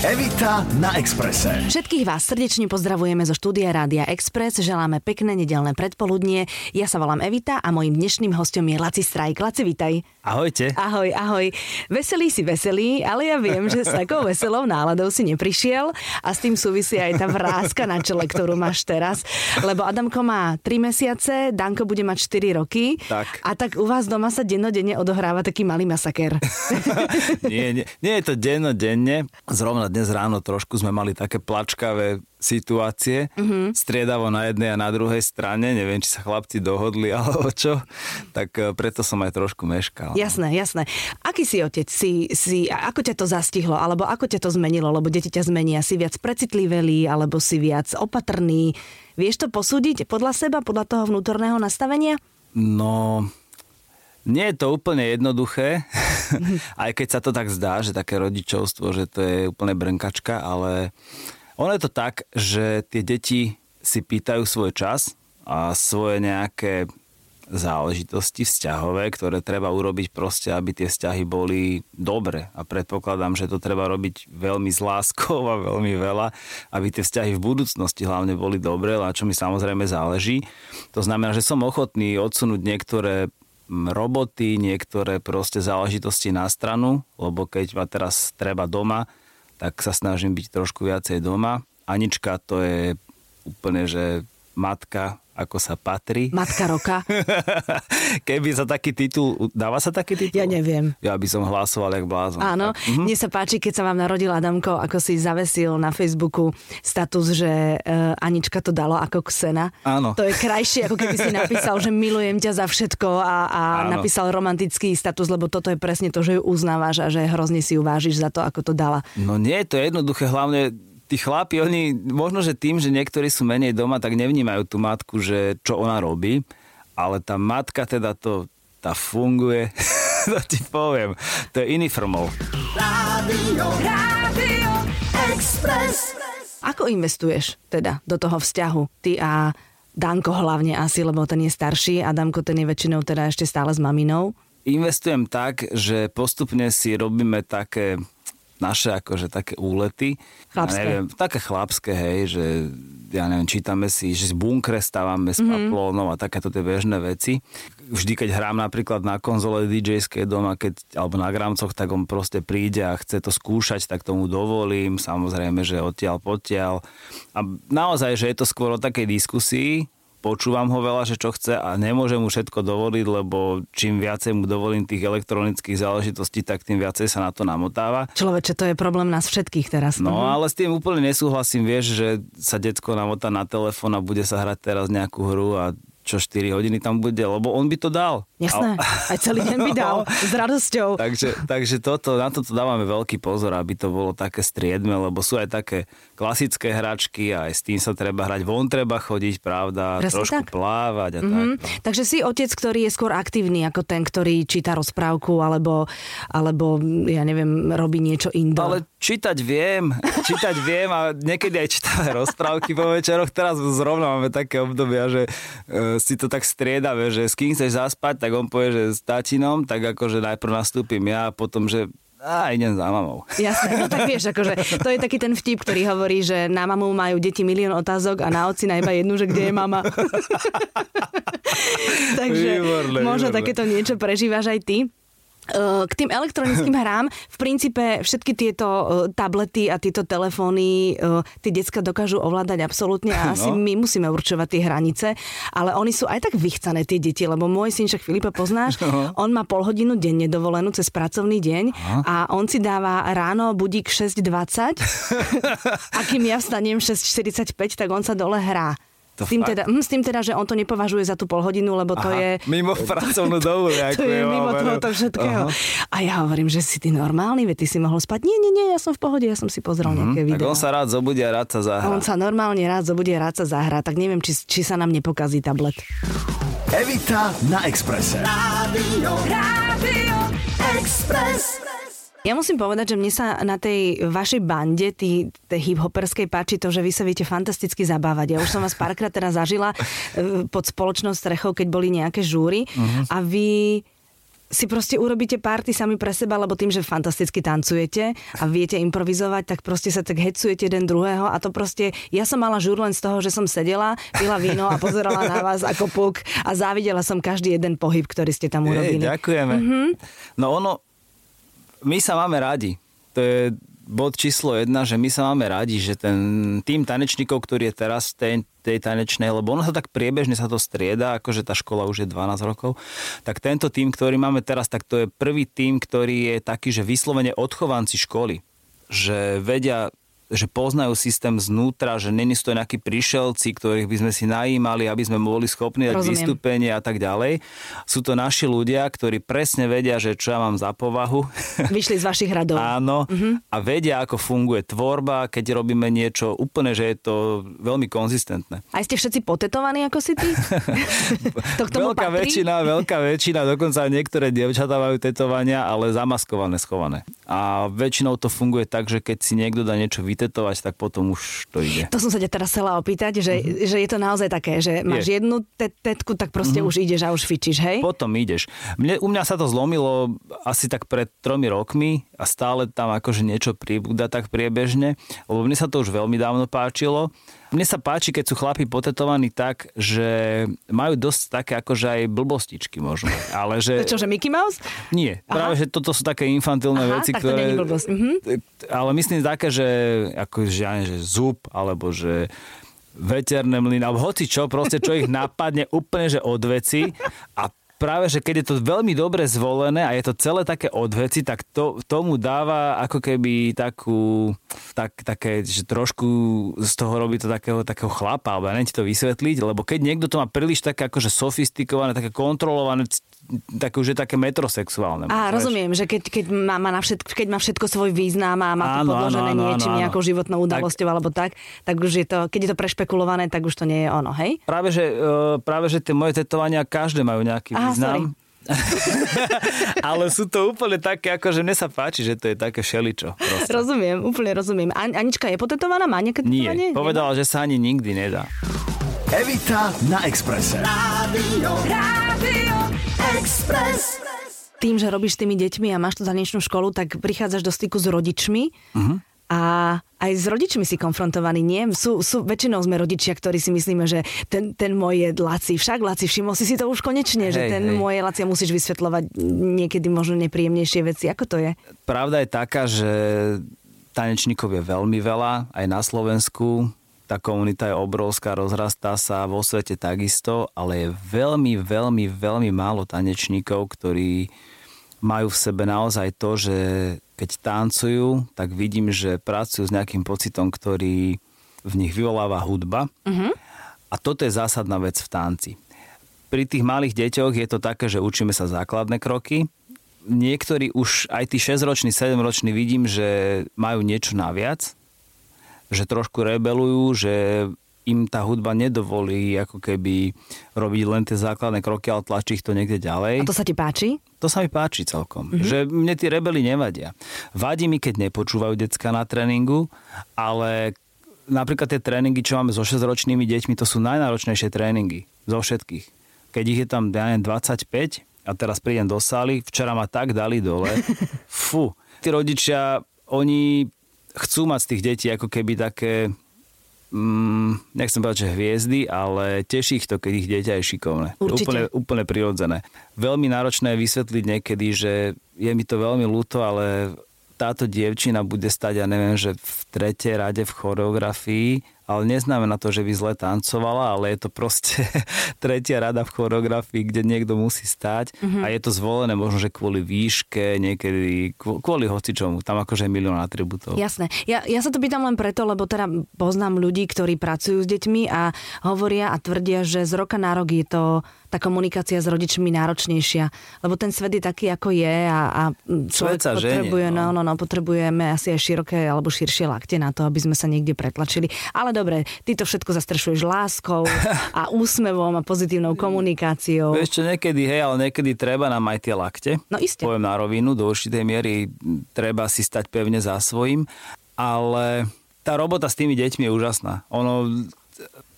Evita na Exprese. Všetkých vás srdečne pozdravujeme zo štúdia Rádia Express. Želáme pekné nedelné predpoludnie. Ja sa volám Evita a mojím dnešným hostom je Laci Strajk. Laci, vitaj. Ahojte. Ahoj, ahoj. Veselý si veselý, ale ja viem, že s takou veselou náladou si neprišiel a s tým súvisí aj tá vrázka na čele, ktorú máš teraz. Lebo Adamko má 3 mesiace, Danko bude mať 4 roky. Tak. A tak u vás doma sa dennodenne odohráva taký malý masaker. nie, nie, nie je to dennodenne. Zrovna dnes ráno trošku sme mali také plačkavé situácie, mm-hmm. striedavo na jednej a na druhej strane, neviem, či sa chlapci dohodli alebo čo, tak e, preto som aj trošku meškal. Jasné, jasné. Aký si otec? Si, si, ako ťa to zastihlo? Alebo ako ťa to zmenilo? Lebo deti ťa zmenia. Si viac precitlivelý? Alebo si viac opatrný? Vieš to posúdiť podľa seba, podľa toho vnútorného nastavenia? No, nie je to úplne jednoduché, aj keď sa to tak zdá, že také rodičovstvo, že to je úplne brnkačka, ale ono je to tak, že tie deti si pýtajú svoj čas a svoje nejaké záležitosti vzťahové, ktoré treba urobiť proste, aby tie vzťahy boli dobre. A predpokladám, že to treba robiť veľmi s láskou a veľmi veľa, aby tie vzťahy v budúcnosti hlavne boli dobre, a čo mi samozrejme záleží. To znamená, že som ochotný odsunúť niektoré roboty, niektoré proste záležitosti na stranu, lebo keď ma teraz treba doma, tak sa snažím byť trošku viacej doma. Anička to je úplne, že matka ako sa patrí. Matka roka. Keby sa taký titul, dáva sa taký titul? Ja neviem. Ja by som hlasoval jak blázon. Áno, tak. mne sa páči, keď sa vám narodil Adamko, ako si zavesil na Facebooku status, že uh, Anička to dalo ako ksena. Áno. To je krajšie, ako keby si napísal, že milujem ťa za všetko a, a napísal romantický status, lebo toto je presne to, že ju uznávaš a že hrozne si ju vážiš za to, ako to dala. No nie, to je jednoduché, hlavne tí chlapi, oni možno, že tým, že niektorí sú menej doma, tak nevnímajú tú matku, že čo ona robí, ale tá matka teda to, tá funguje, to ti poviem, to je iný formou. Rádio, Rádio Express. Ako investuješ teda do toho vzťahu? Ty a Danko hlavne asi, lebo ten je starší a Danko ten je väčšinou teda ešte stále s maminou. Investujem tak, že postupne si robíme také naše akože také úlety. Chlapské. Ja neviem, také chlapské, hej, že ja neviem, čítame si, že z bunkre stávame s mm-hmm. a takéto tie bežné veci. Vždy, keď hrám napríklad na konzole DJ-skej doma, keď, alebo na gramcoch, tak on proste príde a chce to skúšať, tak tomu dovolím. Samozrejme, že odtiaľ potiaľ. A naozaj, že je to skôr o takej diskusii, počúvam ho veľa, že čo chce a nemôžem mu všetko dovoliť, lebo čím viacej mu dovolím tých elektronických záležitostí, tak tým viacej sa na to namotáva. Človeče, to je problém nás všetkých teraz. No, mhm. ale s tým úplne nesúhlasím, vieš, že sa decko namotá na telefón a bude sa hrať teraz nejakú hru a čo 4 hodiny tam bude, lebo on by to dal. Jasné, aj celý deň by dal, s radosťou. takže, takže toto, na toto dávame veľký pozor, aby to bolo také striedme, lebo sú aj také klasické hračky a aj s tým sa treba hrať. Von treba chodiť, pravda, Presne trošku tak. plávať a mm-hmm. tak. No. Takže si otec, ktorý je skôr aktívny ako ten, ktorý číta rozprávku alebo, alebo ja neviem, robí niečo iné. Ale čítať viem, čítať viem a niekedy aj čítame rozprávky po večeroch. Teraz zrovna máme také obdobia, že e, si to tak striedavé, že s kým chceš zaspať, tak on povie, že s tatinom, tak akože najprv nastúpim ja a potom, že a idem za mamou. Jasné, no tak vieš, akože to je taký ten vtip, ktorý hovorí, že na mamu majú deti milión otázok a na na iba jednu, že kde je mama. Takže výborné, možno výborné. takéto niečo prežívaš aj ty. Eh, k tým elektronickým hrám, v princípe všetky tieto eh, tablety a tieto telefóny eh, tie decka dokážu ovládať absolútne a asi no. my musíme určovať tie hranice, ale oni sú aj tak vychcané tie deti, lebo môj syn, však Filipa poznáš, no. on má pol hodinu denne dovolenú cez pracovný deň a on si dáva ráno budík 6.20 a kým ja vstanem 6.45, tak on sa dole hrá. To s, tým teda, hm, s tým teda, že on to nepovažuje za tú polhodinu, lebo to Aha, je... Mimo pracovnú dobu. to je mimo tohoto všetkého. Uh-huh. A ja hovorím, že si ty normálny, veď ty si mohol spať. Nie, nie, nie, ja som v pohode, ja som si pozrel uh-huh. nejaké video. Tak on sa rád zobudí a rád sa zahrá. On sa normálne rád zobudí a rád sa zahrá, tak neviem, či, či sa nám nepokazí tablet. Evita na Exprese. Rádio, Rádio Express. Ja musím povedať, že mne sa na tej vašej bande, tej, tej hip-hoperskej páči to, že vy sa viete fantasticky zabávať. Ja už som vás párkrát teraz zažila e, pod spoločnou strechou, keď boli nejaké žúry uh-huh. a vy si proste urobíte party sami pre seba, lebo tým, že fantasticky tancujete a viete improvizovať, tak proste sa tak hecujete jeden druhého a to proste, ja som mala žúr len z toho, že som sedela, pila víno a pozerala na vás ako puk a závidela som každý jeden pohyb, ktorý ste tam urobili. Jej, ďakujeme. Mm-hmm. No ono, my sa máme radi. To je bod číslo jedna, že my sa máme radi, že ten tým tanečníkov, ktorý je teraz v tej, tej tanečnej, lebo ono sa tak priebežne sa to strieda, akože tá škola už je 12 rokov, tak tento tým, ktorý máme teraz, tak to je prvý tým, ktorý je taký, že vyslovene odchovanci školy že vedia že poznajú systém znútra, že není to nejakí prišelci, ktorých by sme si najímali, aby sme boli schopní dať Rozumiem. vystúpenie a tak ďalej. Sú to naši ľudia, ktorí presne vedia, že čo ja mám za povahu. Vyšli z vašich radov. Áno. Uh-huh. A vedia, ako funguje tvorba, keď robíme niečo úplne, že je to veľmi konzistentné. A ste všetci potetovaní, ako si ty? to k tomu veľká patrí? väčšina, veľká väčšina, dokonca niektoré dievčatá majú tetovania, ale zamaskované, schované. A väčšinou to funguje tak, že keď si niekto dá niečo vytetovať, tak potom už to ide. To som sa ťa teraz chcela opýtať, že, mm-hmm. že je to naozaj také, že máš je. jednu tetku, tak proste mm-hmm. už ideš a už fičíš, hej? Potom ideš. Mne, u mňa sa to zlomilo asi tak pred tromi rokmi a stále tam akože niečo pribúda tak priebežne, lebo mne sa to už veľmi dávno páčilo. Mne sa páči, keď sú chlapi potetovaní tak, že majú dosť také akože aj blbostičky možno. Ale že... To čo, že Mickey Mouse? Nie, Aha. práve, že toto sú také infantilné Aha, veci, tak ktoré... To. Mhm. Ale myslím také, že ako, že, ja že zub, alebo že veterné mlyny, alebo hoci čo, proste čo ich napadne úplne, že od veci a práve, že keď je to veľmi dobre zvolené a je to celé také odveci, tak to, tomu dáva ako keby takú, tak, také, že trošku z toho robí to takého, takého chlapa, alebo ja neviem ti to vysvetliť, lebo keď niekto to má príliš také akože sofistikované, také kontrolované, tak už je také metrosexuálne. Á, rozumiem, že keď, keď, má, má na všetko, keď má všetko svoj význam a má to podložené áno, áno, niečím, áno, nejakou životnou udalosťou tak, alebo tak, tak už je to, keď je to prešpekulované, tak už to nie je ono, hej? Práve, že, uh, práve, že tie moje tetovania, každé majú nejaký Aha, význam. Ale sú to úplne také, ako že mne sa páči, že to je také šeličo. Proste. Rozumiem, úplne rozumiem. An- Anička je potetovaná? Má nejaké tetovanie? Nie, povedala, že sa ani nikdy nedá. Evita na Exprese. Rádio, Rádio Express. Tým, že robíš s tými deťmi a máš tú tanečnú školu, tak prichádzaš do styku s rodičmi. Uh-huh. A aj s rodičmi si konfrontovaní, nie? Sú, sú, väčšinou sme rodičia, ktorí si myslíme, že ten, ten môj je Laci. Však Laci, všimol si si to už konečne, hej, že ten hej. môj je Laci a musíš vysvetľovať niekedy možno nepríjemnejšie veci. Ako to je? Pravda je taká, že tanečníkov je veľmi veľa, aj na Slovensku. Tá komunita je obrovská, rozrastá sa vo svete takisto, ale je veľmi, veľmi, veľmi málo tanečníkov, ktorí majú v sebe naozaj to, že keď tancujú, tak vidím, že pracujú s nejakým pocitom, ktorý v nich vyvoláva hudba. Uh-huh. A toto je zásadná vec v tanci. Pri tých malých deťoch je to také, že učíme sa základné kroky. Niektorí už, aj tí 6-roční, 7-roční vidím, že majú niečo naviac, že trošku rebelujú, že im tá hudba nedovolí ako keby robiť len tie základné kroky, ale tlačí ich to niekde ďalej. A to sa ti páči? To sa mi páči celkom. Mm-hmm. Že mne tie rebely nevadia. Vadí mi, keď nepočúvajú decka na tréningu, ale napríklad tie tréningy, čo máme so 6-ročnými deťmi, to sú najnáročnejšie tréningy zo všetkých. Keď ich je tam, ja 25 a teraz prídem do sály, včera ma tak dali dole. Fú. Tí rodičia, oni chcú mať z tých detí ako keby také mm, nechcem povedať, že hviezdy, ale teší ich to, keď ich dieťa je šikovné. Určite. Úplne, úplne prirodzené. Veľmi náročné je vysvetliť niekedy, že je mi to veľmi ľúto, ale táto dievčina bude stať, ja neviem, že v tretej rade v choreografii ale neznamená to, že by zle tancovala, ale je to proste tretia rada v choreografii, kde niekto musí stať mm-hmm. a je to zvolené možno, že kvôli výške, niekedy kvôli hocičomu, tam akože je milión atribútov. Jasné. Ja, ja sa to pýtam len preto, lebo teda poznám ľudí, ktorí pracujú s deťmi a hovoria a tvrdia, že z roka na rok je to tá komunikácia s rodičmi náročnejšia, lebo ten svet je taký, ako je a, a človek sa potrebuje, ženie, no. No, no, no, potrebujeme asi aj široké alebo širšie lakte na to, aby sme sa niekde pretlačili. Ale dobre, ty to všetko zastrešuješ láskou a úsmevom a pozitívnou komunikáciou. Vieš čo, niekedy, hej, ale niekedy treba nám aj tie lakte. No isté. Poviem na rovinu, do určitej miery treba si stať pevne za svojím, ale tá robota s tými deťmi je úžasná. Ono,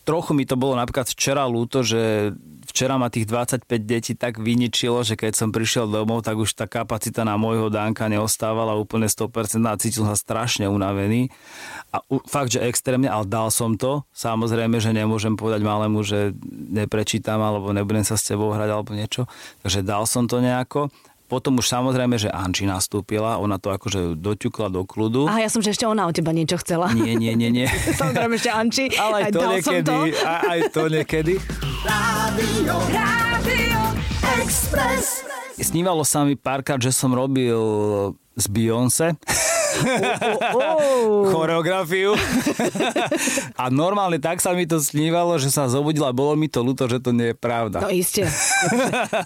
trochu mi to bolo napríklad včera ľúto, že včera ma tých 25 detí tak vyničilo, že keď som prišiel domov, tak už tá kapacita na môjho Danka neostávala úplne 100% a cítil sa strašne unavený. A fakt, že extrémne, ale dal som to. Samozrejme, že nemôžem povedať malému, že neprečítam alebo nebudem sa s tebou hrať alebo niečo. Takže dal som to nejako potom už samozrejme, že Anči nastúpila, ona to akože doťukla do kľudu. A ja som, že ešte ona od teba niečo chcela. Nie, nie, nie, nie. samozrejme ešte Anči. Ale aj, aj to niekedy, to. Aj, aj to niekedy. Rádio, Rádio Express. Snívalo sa mi párkrát, že som robil z Beyoncé. Oh, oh, oh. Choreografiu. a normálne tak sa mi to snívalo, že sa zobudila, bolo mi to ľúto, že to nie je pravda. No iste.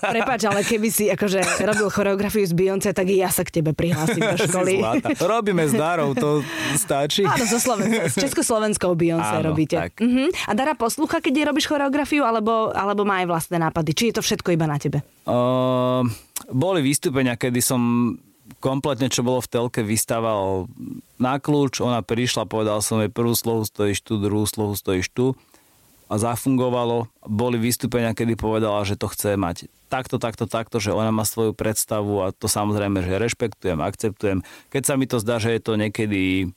Prepač, ale keby si akože robil choreografiu z Beyoncé, tak i ja sa k tebe prihlásim do školy. Robíme s Darou, to stačí. Áno, so Sloven- s Československou Beyoncé Áno, robíte. Tak. Uh-huh. A Dara poslúcha, keď jej robíš choreografiu, alebo, alebo má aj vlastné nápady? Či je to všetko iba na tebe? Uh, boli vystúpenia, kedy som kompletne, čo bolo v telke, vystával na kľúč. Ona prišla, povedal som jej prvú slohu stojíš tu, druhú slohu stojíš tu a zafungovalo. Boli vystúpenia, kedy povedala, že to chce mať takto, takto, takto, že ona má svoju predstavu a to samozrejme, že rešpektujem, akceptujem. Keď sa mi to zdá, že je to niekedy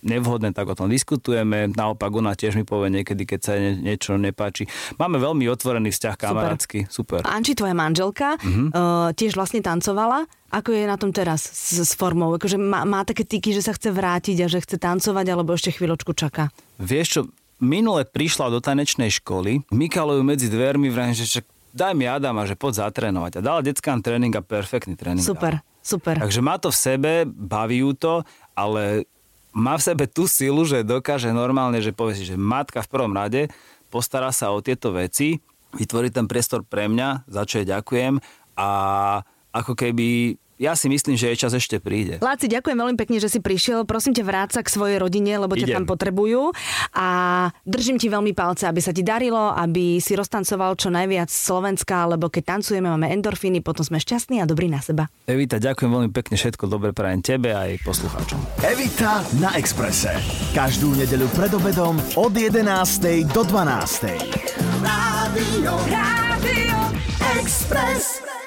nevhodné, tak o tom diskutujeme. Naopak ona tiež mi povie niekedy, keď sa nie, niečo nepáči. Máme veľmi otvorený vzťah kamarátsky. Super. Super. Anči, tvoja manželka, uh-huh. uh, tiež vlastne tancovala. Ako je na tom teraz s, s formou? Akože má, má také tyky, že sa chce vrátiť a že chce tancovať, alebo ešte chvíľočku čaká? Vieš čo, minule prišla do tanečnej školy, Mikaloju medzi dvermi, vrajím, že čak, daj mi Adama, že poď zatrénovať. A dala detskám tréning a perfektný tréning. Super, super. Takže má to v sebe, baví ju to, ale má v sebe tú silu, že dokáže normálne, že povie si, že matka v prvom rade postará sa o tieto veci, vytvorí ten priestor pre mňa, za čo jej ďakujem a ako keby ja si myslím, že je čas ešte príde. Láci, ďakujem veľmi pekne, že si prišiel. Prosím ťa, vráť sa k svojej rodine, lebo ťa Idem. tam potrebujú. A držím ti veľmi palce, aby sa ti darilo, aby si roztancoval čo najviac Slovenska, lebo keď tancujeme, máme endorfíny, potom sme šťastní a dobrí na seba. Evita, ďakujem veľmi pekne, všetko dobre prajem tebe a aj poslucháčom. Evita na Exprese. Každú nedeľu pred obedom od 11. do 12. Rádio, Rádio Express.